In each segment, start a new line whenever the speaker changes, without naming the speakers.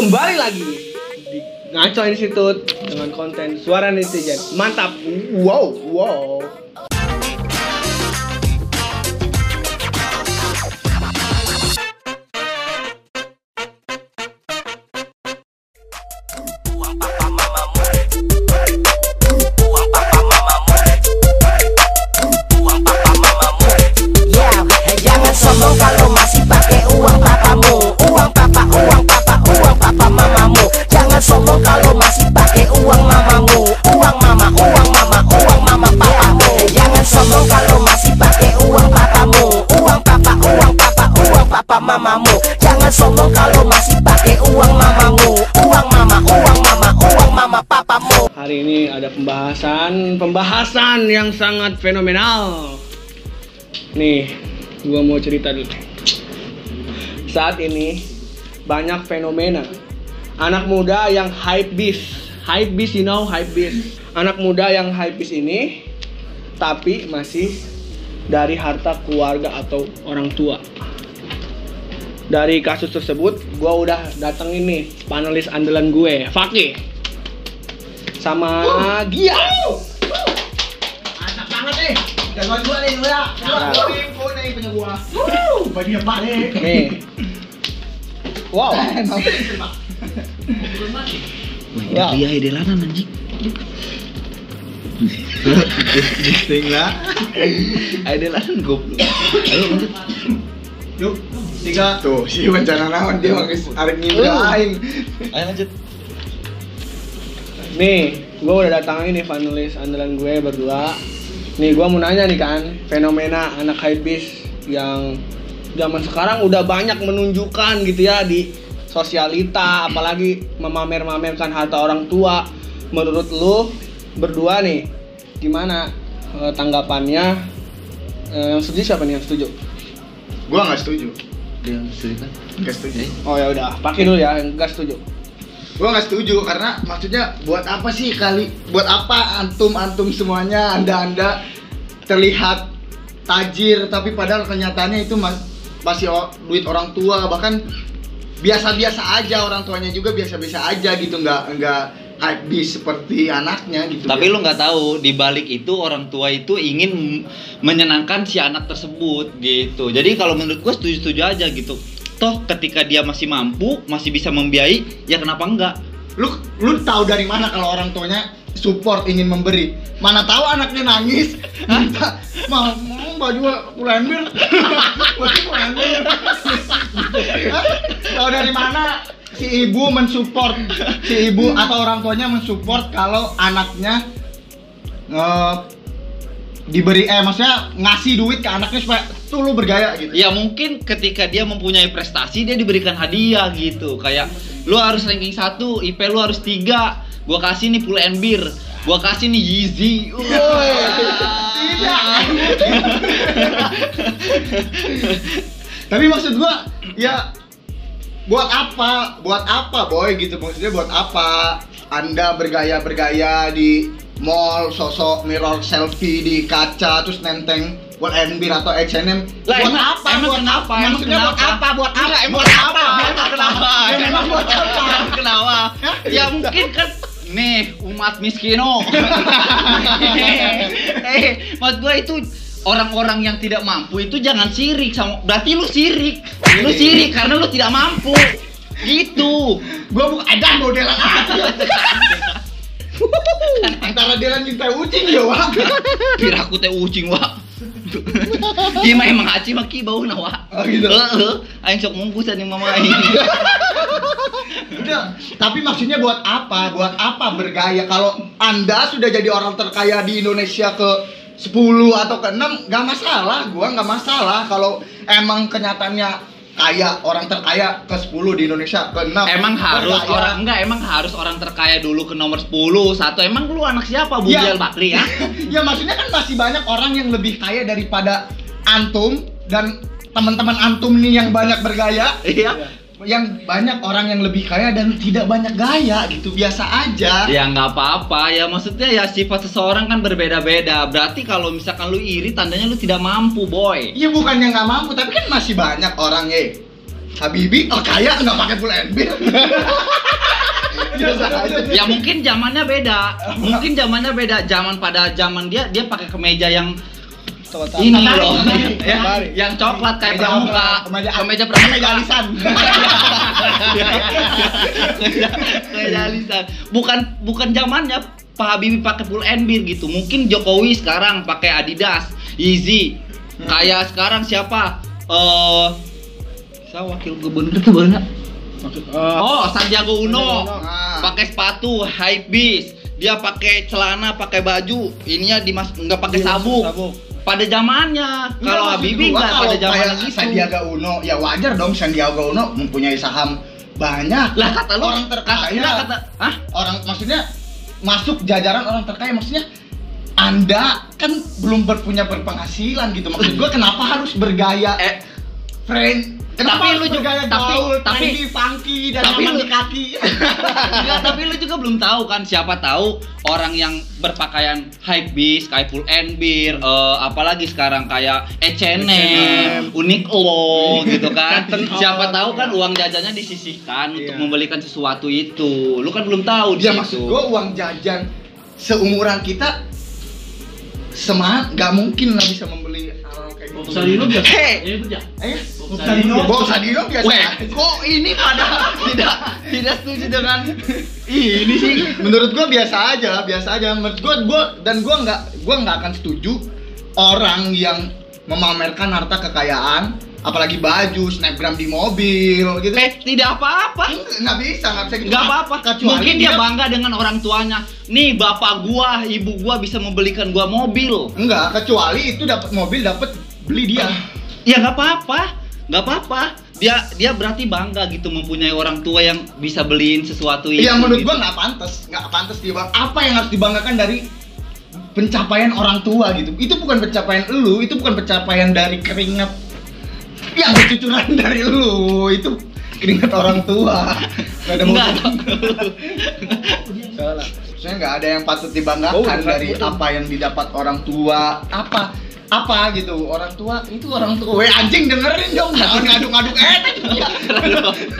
kembali lagi di Ngaco Institute dengan konten suara netizen. Mantap. Wow, wow.
Mamamu Jangan sombong kalau masih pakai uang mamamu Uang mama, uang mama, uang mama papamu
Hari ini ada pembahasan pembahasan yang sangat fenomenal. Nih, gua mau cerita dulu. Saat ini banyak fenomena anak muda yang hype beast. Hype beast, you know, hype beast. Anak muda yang hype beast ini tapi masih dari harta keluarga atau orang tua. Dari kasus tersebut, gua udah datengin nih panelis andalan gue, Fakih sama Gia.
Mantap banget nih. Jagoan gua nih,
Nah.
info nih punya gua. Bagi apa nih?
Nih. Wow. Wow.
Iya, ide lanan anjing. Ide lanan goblok. Ayo lanjut.
Yuk, tiga. Tuh, si bencana naon dia manggis arek ngibrain.
Ayo lanjut.
Nih, gue udah datang ini panelis andalan gue berdua. Nih, gue mau nanya nih kan, fenomena anak hypebeast yang zaman sekarang udah banyak menunjukkan gitu ya di sosialita, apalagi memamer-mamerkan harta orang tua. Menurut lu berdua nih, gimana eh, tanggapannya? Eh, yang setuju siapa nih yang setuju?
Gua enggak setuju.
Dia setuju kan?
Enggak setuju.
Eh,
Oh ya udah, pakai dulu ya yang gak setuju.
Gua nggak setuju karena maksudnya buat apa sih kali buat apa antum antum semuanya anda anda terlihat tajir tapi padahal kenyataannya itu mas- masih o- duit orang tua bahkan biasa-biasa aja orang tuanya juga biasa-biasa aja gitu nggak nggak habis seperti anaknya gitu
Tapi lu nggak tahu di balik itu orang tua itu ingin menyenangkan si anak tersebut gitu. Jadi kalau menurut gua setuju-setuju aja gitu. Toh ketika dia masih mampu, masih bisa membiayai, ya kenapa enggak?
lu lu tahu dari mana kalau orang tuanya support ingin memberi? Mana tahu anaknya nangis. Minta mau mau baju kulembir baju tahu dari mana si ibu mensupport si ibu atau orang tuanya mensupport kalau anaknya eh, diberi eh maksudnya ngasih duit ke anaknya supaya tuh lu bergaya gitu
Ya mungkin ketika dia mempunyai prestasi dia diberikan hadiah gitu. Kayak lu harus ranking 1, IP lu harus 3. Gua kasih nih full and beer. Gua kasih nih Yeezy. Woi.
Tapi maksud gua ya buat apa? Buat apa, boy gitu maksudnya buat apa? Anda bergaya-bergaya di mall sosok mirror selfie di kaca terus nenteng buat Enbir atau H&M
Lah,
buat
emang-
apa?
emang
buat
kenapa?
apa?
Emang
Maksudnya buat
kenapa?
apa? Buat apa?
Emang
buat apa?
Emang kenapa?
Ya, memang buat apa?
Emang kenapa? Ya mungkin kan nih umat miskino. eh, maksud gua itu orang-orang yang tidak mampu itu jangan sirik sama berarti lu sirik. Lu sirik karena lu tidak mampu. Gitu.
Gua bukan edan modelan aja. Antara dia dan cinta ucing ya, Wak.
Piraku teh ucing wa. Gimana emang aci maki bau na wa.
Oh, gitu.
Heeh. Aing sok mungkusan yang mama aing.
Udah, tapi maksudnya buat apa? Buat apa bergaya? Kalau Anda sudah jadi orang terkaya di Indonesia ke 10 atau ke 6, nggak masalah. Gua nggak masalah kalau emang kenyataannya kaya, orang terkaya ke 10 di Indonesia, ke 6.
Emang harus
bergaya.
orang enggak emang harus orang terkaya dulu ke nomor 10 satu emang lu anak siapa Budi
Ya.
Bakri ya
ya maksudnya kan masih banyak orang yang lebih kaya daripada antum dan teman-teman antum nih yang banyak bergaya
iya
yang banyak orang yang lebih kaya dan tidak banyak gaya gitu biasa aja
ya nggak apa-apa ya maksudnya ya sifat seseorang kan berbeda-beda berarti kalau misalkan lu iri tandanya lu tidak mampu boy
Iya bukannya nggak mampu, tapi kan masih banyak orang ya. Habibi, oh kaya nggak pakai full and beer. biasa aja.
ya mungkin zamannya beda mungkin zamannya beda zaman pada zaman dia dia pakai kemeja yang Ini loh ya, yang coklat kayak pramuka?
Kemeja-
kemeja pramuka
kemeja alisan.
kemeja alisan bukan bukan zamannya Pak Habibie pakai full beer gitu mungkin Jokowi sekarang pakai Adidas Yeezy kayak sekarang siapa eh saya wakil gubernur tuh
Maksud, eh,
Oh, Sandiago Uno.
Ah.
Pakai sepatu high beast. Dia pakai celana, pakai baju. Ininya dimas nggak pakai
Iya,
sabuk.
sabuk.
Pada zamannya. Kalau Habibie nggak pada zaman
kayak. Sandiaga Uno, ya wajar dong Sandiaga Uno mempunyai saham banyak.
Lah kata lu
orang terkaya.
Kata, kata, Hah?
orang maksudnya masuk jajaran orang terkaya maksudnya anda kan belum berpunya berpenghasilan gitu maksud gua kenapa harus bergaya
Eh,
friend kenapa
Tapi lu juga- tapi-
gaul
tapi-
funky dan
tapi lu-
di kaki
Enggak, tapi lu juga belum tahu kan siapa tahu orang yang berpakaian high beast kayak full and beer, eh, apalagi sekarang kayak H&M, Uniqlo gitu kan. Siapa tahu kan
iya.
uang jajannya disisihkan untuk
Iya.
membelikan sesuatu itu. Lu kan belum tahu di
ya maksud gua uang jajan seumuran kita semangat nggak mungkin lah bisa membeli hal kayak gitu
Sadino biasa.
Hei!
Iya,
eh
Bob
Sadino
Sadino.
Bob Sadino biasa
Weh, kok ini pada tidak tidak setuju dengan ini sih?
menurut gua biasa aja biasa aja menurut gua gua dan gua nggak gua nggak akan setuju orang yang memamerkan harta kekayaan apalagi baju snapgram di mobil gitu
Eh, tidak apa-apa.
nggak bisa nggak bisa gitu
Nggak apa-apa.
Kecuali
Mungkin dia bangga dengan orang tuanya. Nih, bapak gua, ibu gua bisa membelikan gua mobil.
enggak kecuali itu dapat mobil dapat beli dia
Ya nggak apa-apa. Nggak apa-apa. Dia dia berarti bangga gitu mempunyai orang tua yang bisa beliin sesuatu.
Iya menurut
gitu.
gua nggak pantas nggak pantas dia bang apa yang harus dibanggakan dari pencapaian orang tua gitu itu bukan pencapaian lu itu bukan pencapaian dari keringat yang bercucuran dari lu itu keringat orang tua nggak ada
Enggak.
salah.
Maksudnya nggak ada yang patut dibanggakan
Oh, udah,
dari
udah.
apa yang didapat orang tua apa apa gitu orang tua itu orang tua Weh anjing dengerin dong jangan ngaduk-ngaduk eh.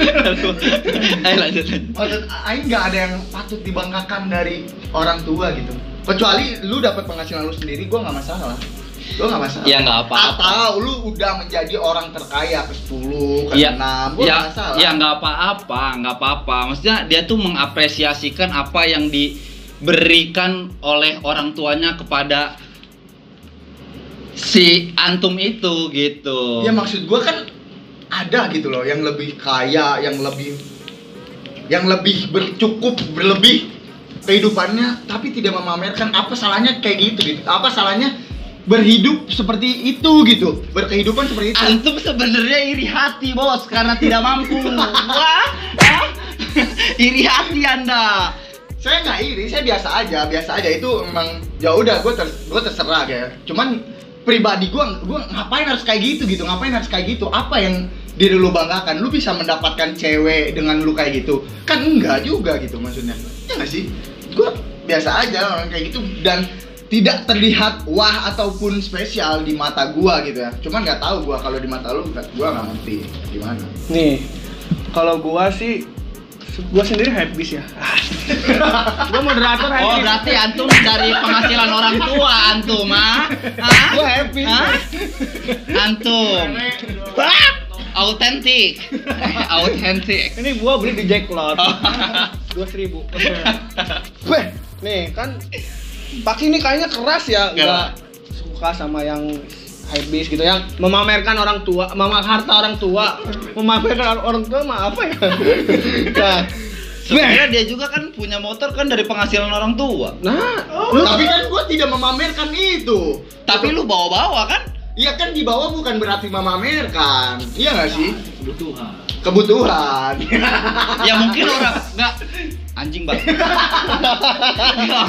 Ayo lanjut.
maksud Aing nggak ada yang patut dibanggakan dari orang tua gitu. Kecuali lu dapat penghasilan lu sendiri gua nggak masalah. Gua nggak masalah.
Ya, nggak apa-apa.
atau lu udah menjadi orang terkaya ke 10 ke
Ya,
6 gua
ya,
nggak masalah.
ya nggak apa-apa, nggak apa-apa. Maksudnya dia tuh mengapresiasikan apa yang diberikan oleh orang tuanya kepada si antum itu gitu.
Ya maksud gua kan ada gitu loh yang lebih kaya, yang lebih yang lebih bercukup, berlebih kehidupannya tapi tidak memamerkan apa salahnya kayak gitu gitu. Apa salahnya berhidup seperti itu gitu. Berkehidupan seperti itu.
Antum sebenarnya iri hati bos karena tidak mampu. Wah, ah? iri hati anda.
Saya nggak iri, saya biasa aja, biasa aja itu emang ya udah gua ter, gua terserah ya. Cuman pribadi gua gua ngapain harus kayak gitu gitu ngapain harus kayak gitu? Apa yang diri lu banggakan? Lu bisa mendapatkan cewek dengan lu kayak gitu? Kan enggak juga gitu maksudnya. Ya nggak sih? Gua biasa aja orang kayak gitu dan tidak terlihat wah ataupun spesial di mata gua gitu ya. Cuman nggak tahu gua kalau di mata lu gua nggak ngerti gimana.
Nih, kalau gua sih gua sendiri habis ya. gua moderator
Oh
habis.
berarti antum dari penghasilan orang tua antum ah? Hah?
Gua happy.
Hah? Antum autentik autentik
Ini gua beli di Jacklot. Dua seribu. Weh, nih kan Paki ini kayaknya keras ya, nggak suka sama yang habis gitu yang memamerkan orang tua, mama harta orang tua, memamerkan orang tua mah apa ya? nah,
Sebenarnya dia juga kan punya motor kan dari penghasilan orang tua.
nah, lu
tapi kan gua tidak memamerkan itu
Tapi lu bawa-bawa kan?
Iya kan di bawah bukan berarti memamerkan iya nggak sih
Kebutuhan.
kebutuhan
Ya mungkin orang nggak anjing bang. ya,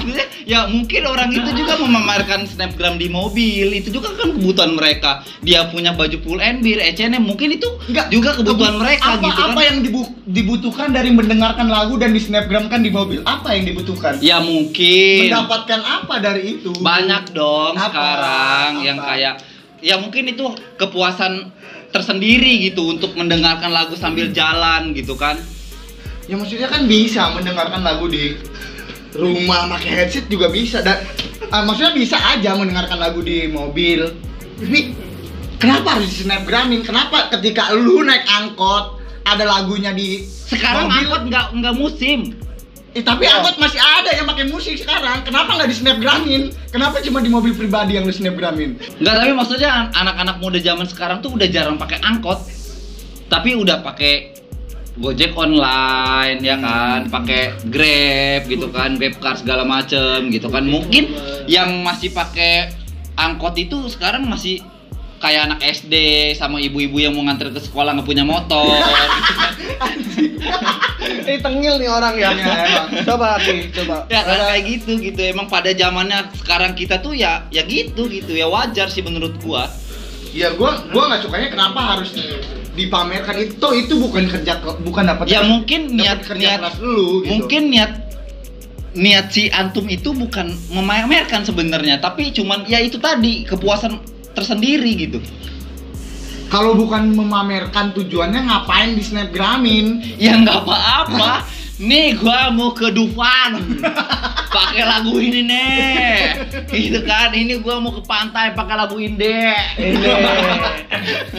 ya mungkin orang itu juga memamerkan snapgram di mobil itu juga kan kebutuhan mereka. Dia punya baju full and beer, H&M mungkin itu
Enggak,
juga kebutuhan
kebu-
mereka
apa,
gitu kan.
Apa yang dibu- dibutuhkan dari mendengarkan lagu dan di snapgramkan di mobil? Apa yang dibutuhkan?
Ya mungkin
Mendapatkan apa dari itu?
banyak dong
Apa?
sekarang yang
Apa?
kayak ya mungkin itu kepuasan tersendiri gitu untuk mendengarkan lagu sambil jalan gitu kan.
Ya maksudnya kan bisa mendengarkan lagu di rumah pakai headset juga bisa. Dan ah, maksudnya bisa aja mendengarkan lagu di mobil. Ini kenapa harus di snapgramin kenapa ketika lu naik angkot ada lagunya di
Sekarang
mobil,
angkot nggak nggak musim.
Eh, tapi angkot masih ada yang pakai musik sekarang kenapa nggak di snapgramin kenapa cuma di mobil pribadi yang lu snapgramin
Nggak tapi maksudnya an- anak-anak muda zaman sekarang tuh udah jarang pakai angkot. Tapi udah pakai Gojek online ya kan, pakai Grab gitu kan, Grabcar segala macem gitu kan. Mungkin yang masih pakai angkot itu sekarang masih kayak anak SD sama ibu-ibu yang mau nganter ke sekolah nggak punya motor gitu kan.
Ini tengil nih orang ya.
Iya, emang.
Coba Ki, coba.
ya kan kayak gitu gitu emang pada zamannya sekarang kita tuh ya ya gitu gitu ya wajar sih menurut gua
ya gua gua nggak sukanya kenapa harus dipamerkan itu itu bukan kerja bukan dapat
ya mungkin niat
kerja
niat
keras lu gitu.
mungkin niat niat si antum itu bukan memamerkan sebenarnya tapi cuman ya itu tadi kepuasan tersendiri gitu
kalau bukan memamerkan tujuannya ngapain di snapgramin
ya nggak apa-apa. Nih gua mau ke Dufan. Pakai lagu ini nih gitu kan? Ini gua mau ke pantai pakai lagu inde.
Ini.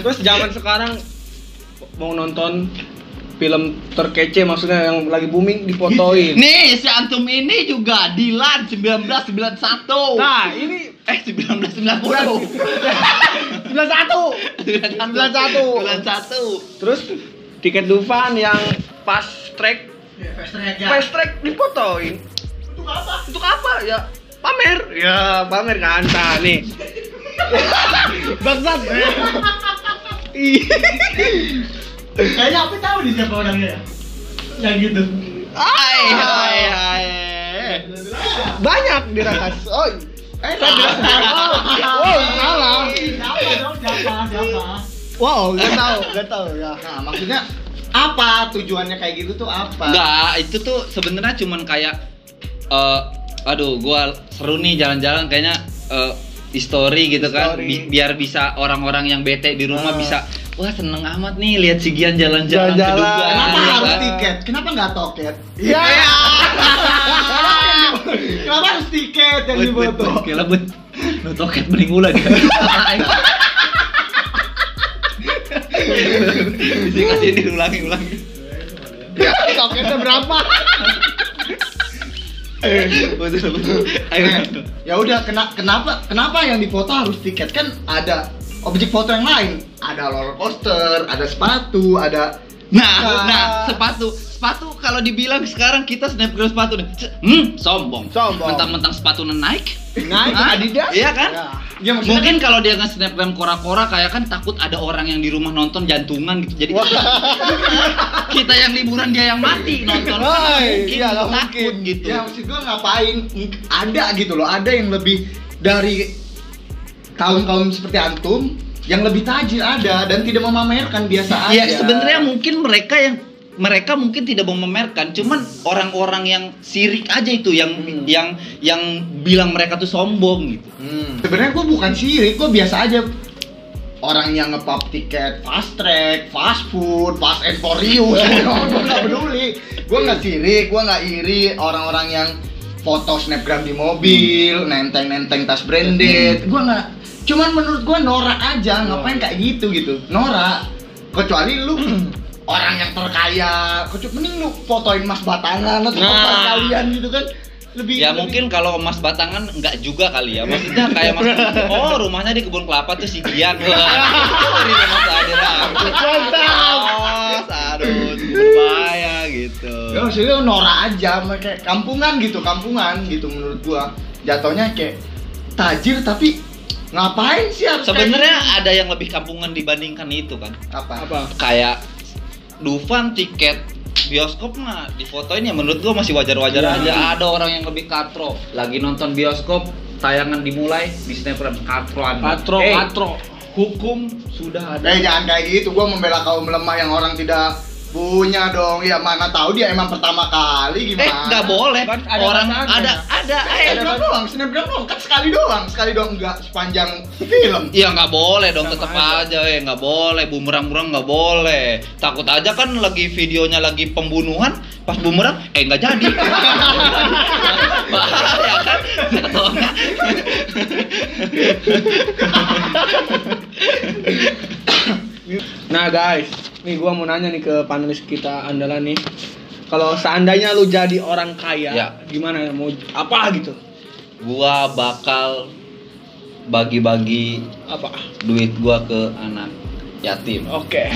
Terus zaman sekarang mau nonton film terkece maksudnya yang lagi booming difotoin.
nih si antum ini juga Dilan 1991
Nah, ini
eh 1990
91.
91
Terus tiket Dufan yang pas track fast track difotoin. Untuk apa? Untuk apa? Ya pamer. Ya pamer kan. Nah, nih. Bangsat.
Kayaknya apa tahu nih siapa orangnya ya? Yang gitu.
Hai hai hai.
Banyak dirakas. Oh, eh saya dirakas. Oh, oh, salah.
siapa siapa
Wow, gak tahu, gak tahu ya.
nah maksudnya apa tujuannya kayak gitu tuh apa?
Enggak, itu tuh sebenarnya cuman kayak eh aduh gua seru nih jalan-jalan. Kayaknya eh history gitu kan. Bi- biar bisa orang-orang yang bete di rumah
Ah.
bisa wah seneng amat nih lihat si Gian jalan-jalan ke
Jalan-jalan.
Dubai
kenapa
ya
harus
kan?
tiket kenapa nggak toket
Ya.
kenapa harus tiket yang
Buat- buat-
difoto
buat- no toket mending ulah dia. Bisa kasih diulangi ulangi.
Toketnya berapa?
Betul betul. Ayo.
Ya udah kena, kenapa kenapa yang difoto harus tiket kan ada objek foto yang lain ada roller coaster ada sepatu ada
Nah,
Nah.
nah, sepatu, sepatu kalau dibilang sekarang kita snapgram sepatu nih, hmm, sombong.
Sombong.
Mentang-mentang sepatu. Nike, Hah?
Adidas.
Iya kan?
Ya.
Ya maksudnya
Mungkin kalau dia nge snapgram kora-kora kayak kan takut ada orang yang di rumah nonton jantungan gitu. Jadi kita yang liburan dia yang mati nonton. Kan
Woi,
mungkin
iya,
takut
mungkin.
gitu.
ya maksud gua ngapain ada gitu loh ada yang lebih dari kaum kaum seperti antum yang lebih tajir ada dan tidak memamerkan biasa
Ya
aja
sebenarnya mungkin mereka yang mereka mungkin tidak mau memamerkan, cuman orang-orang yang sirik aja itu yang
Hmm.
yang yang bilang mereka tuh sombong gitu.
Hmm. Sebenarnya gue bukan sirik, gue biasa aja orang yang ngepop tiket fast track, fast food, fast and furious, gue nggak peduli. Gue nggak sirik, gue nggak iri orang-orang yang foto snapgram di mobil, nenteng-nenteng tas branded. Gue nggak. Cuman menurut gue norak aja, ngapain kayak gitu gitu, norak. Kecuali lu orang yang terkaya, kecuali mending lu fotoin mas batangan atau
Nah.
apa kalian gitu kan. Lebih
Ya
lebih-
mungkin kalau Mas Batangan enggak juga kali ya. Maksudnya kayak Mas Oh, rumahnya di kebun kelapa tuh si Dian. Wah, Sorry Mas Ade Oh, aduh, berbahaya gitu.
Ya maksudnya norak aja, kayak kampungan gitu, kampungan gitu menurut gua. Jatuhnya kayak tajir tapi ngapain sih
Sebenarnya ada yang lebih kampungan dibandingkan itu kan.
apa?
Apa?
Kayak Dufan tiket bioskop mah difotoin ya menurut gua masih wajar-wajar
Iya.
aja. Ada orang yang lebih katro, lagi nonton bioskop, tayangan dimulai di snapgram katro Anda.
Katro,
Eh,
katro.
hukum sudah ada.
Eh jangan kayak gitu, gua membela kaum lemah yang orang tidak Punya dong, ya mana tahu dia emang pertama kali
Eh,
gimana?
nggak boleh.
Kan ada
Orang
batasannya.
ada ada eh,
Snapgram doang, snapgram doang, kan sekali doang, sekali doang enggak sepanjang film.
Iya nggak boleh dong,
Sama
tetap
aja.
aja ya nggak boleh. Bumerang-bumerang nggak boleh. Takut aja kan lagi videonya lagi pembunuhan, pas bumerang eh nggak jadi. Bahaya kan? Jatuhnya.
Nah guys, nih gua mau nanya nih ke panelis kita andalan nih. Kalau seandainya lu jadi orang kaya,
Ya.
gimana mau apa gitu?
Gua bakal bagi-bagi
Apa?
duit gua ke anak yatim.
Oke.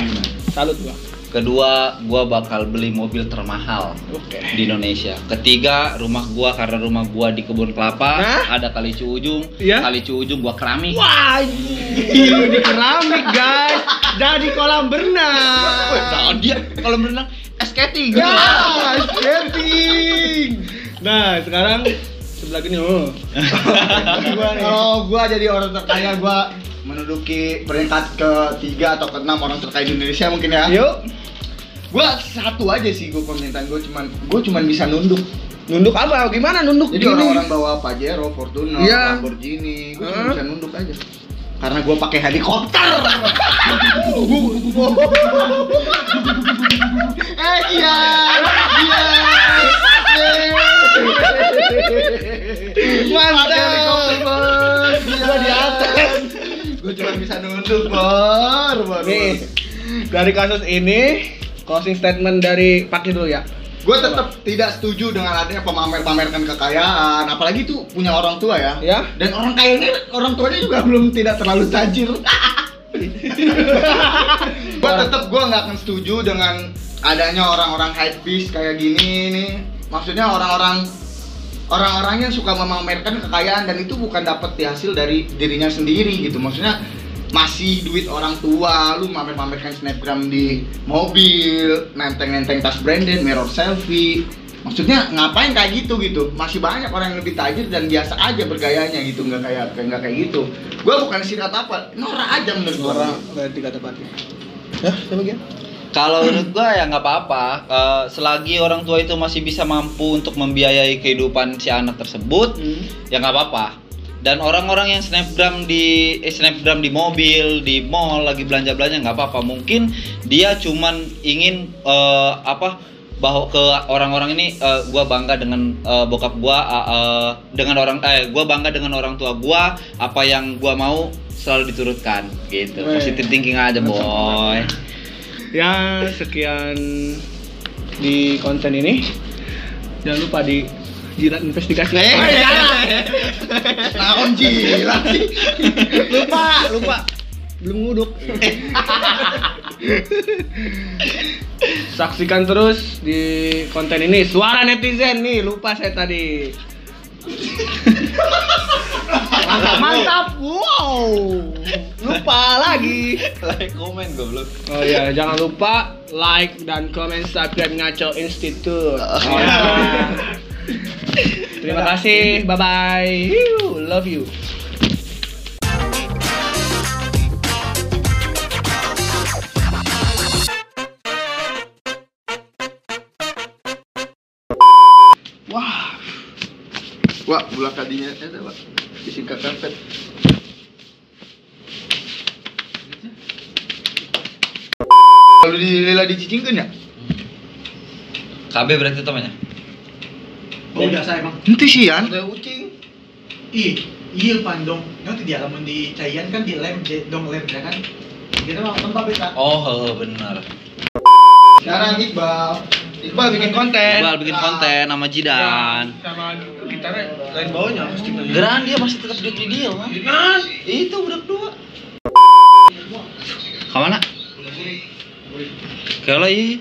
Salut gua.
Kedua, gua bakal beli mobil termahal
Oke.
di Indonesia. Ketiga, rumah gua karena rumah gua di kebun kelapa,
Hah?
ada kali Ciujung.
Iya?
Kali Ciujung gua keramik.
Wah, ini keramik guys. Jadi kolam berenang.
Jangan dia kalau berenang es skating.
Ya, skating. Nah, sekarang sebelah gini oh.
Kalau gua jadi orang terkaya, gua menduduki peringkat ketiga atau keenam orang terkaya di Indonesia mungkin ya.
Yuk,
Gua satu aja sih gua permintaan gua cuman gua cuman bisa nunduk.
nunduk apa? Gimana nunduk
Jadi orang-orang bawa Pajero, Fortuner,
Iya.
Lamborghini, gua cuma bisa nunduk aja. Karena gua pakai helikopter. bisa nunduk, Bor. Bor,
Nih, dari kasus ini closing statement dari Pak dulu ya.
Gue tetap tidak setuju dengan adanya pemamer-pamerkan kekayaan, apalagi itu punya orang tua ya.
Ya.
Dan orang kaya ini orang tuanya juga belum tidak terlalu tajir. gue tetap gue nggak akan setuju dengan adanya orang-orang hype beast kayak gini nih. Maksudnya orang-orang orang-orang yang suka memamerkan kekayaan dan itu bukan dapat hasil dari dirinya sendiri gitu. Maksudnya masih duit orang tua, lu mamer-mamerkan snapgram di mobil, nenteng-nenteng tas branded, mirror selfie. Maksudnya ngapain kayak gitu gitu? Masih banyak orang yang lebih tajir dan biasa aja bergayanya gitu, nggak kayak nggak kayak gitu. Gua bukan sirat apa, norak aja menurut gua.
Orang berarti kata Pak. Ya.
Kalau menurut gua ya nggak apa-apa. Eh, selagi orang tua itu masih bisa mampu untuk membiayai kehidupan si anak tersebut,
Hmm.
ya nggak apa-apa. Dan orang-orang yang snapgram di eh, snapgram di mobil, di mall lagi belanja-belanja nggak apa-apa. Mungkin dia cuman ingin eh, apa bahwa ke orang-orang ini eh, gua bangga dengan eh, bokap gua eh, eh, dengan orang eh gua bangga dengan orang tua gua apa yang gua mau selalu diturutkan gitu.
Weh.
Positive thinking aja, boy.
Ya, sekian di konten ini. Jangan lupa di jilat investigasi.
Eh, jangan. Naon jilat sih?
lupa, lupa. Belum nguduk. Saksikan terus di konten ini suara netizen nih, lupa saya tadi. mantap, mantap. Wow. Lupa lagi.
like komen goblok
Oh iya, jangan lupa like dan komen subscribe Ngaco Institute.
Oh,
Ya. Terima kasih, bye bye. Love you. Wah,
Wah, bola kadinya ada, Pak. Disingkat karpet. Kalau di Lila dicicingkeun ya?
KB berarti namanya
Oh biasa emang.
Henteu sih ya.
Ada ucing. Ih, iya pandong. Nanti dia lamun di cayan kan di lem, dong lem ya kan. Kita mah tempat beta.
oh heeh, benar
Sekarang Iqbal. Iqbal bikin konten.
Iqbal bikin konten sama Jidan
sama gitarnya lain bawahnya pasti.
Geran dia masih tetap di di dia kan
Nah,
itu udah dua ke mana kalau iya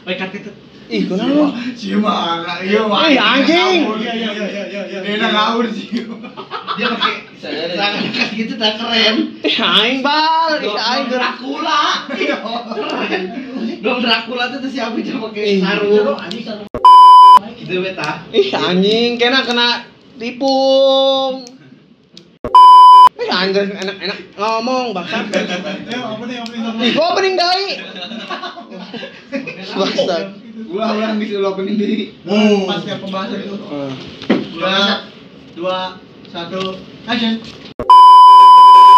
Baik kata itu.
Ih kenapa
mana? Iya, mah.
Eh, anjing.
Iya iya iya iya iya.
Dia udah ngawur sih.
Dia pakai tangan kasih gitu tak keren.
Eh, aing bal, ih aing.
Dracula. Keren. Dong Dracula itu siapa yang pakai
Ih,
sarung. Anjing. Gitu beta.
Ih anjing, kena kena tipung. Eh anjir enak-enak ngomong bangsat.
Nih, apa nih?
Ih, opening dai. Bangsat.
Gua ulang di solo opening di.
Wow. Pas ya pembahasan itu.
Eh.
Dua, dua, satu, action.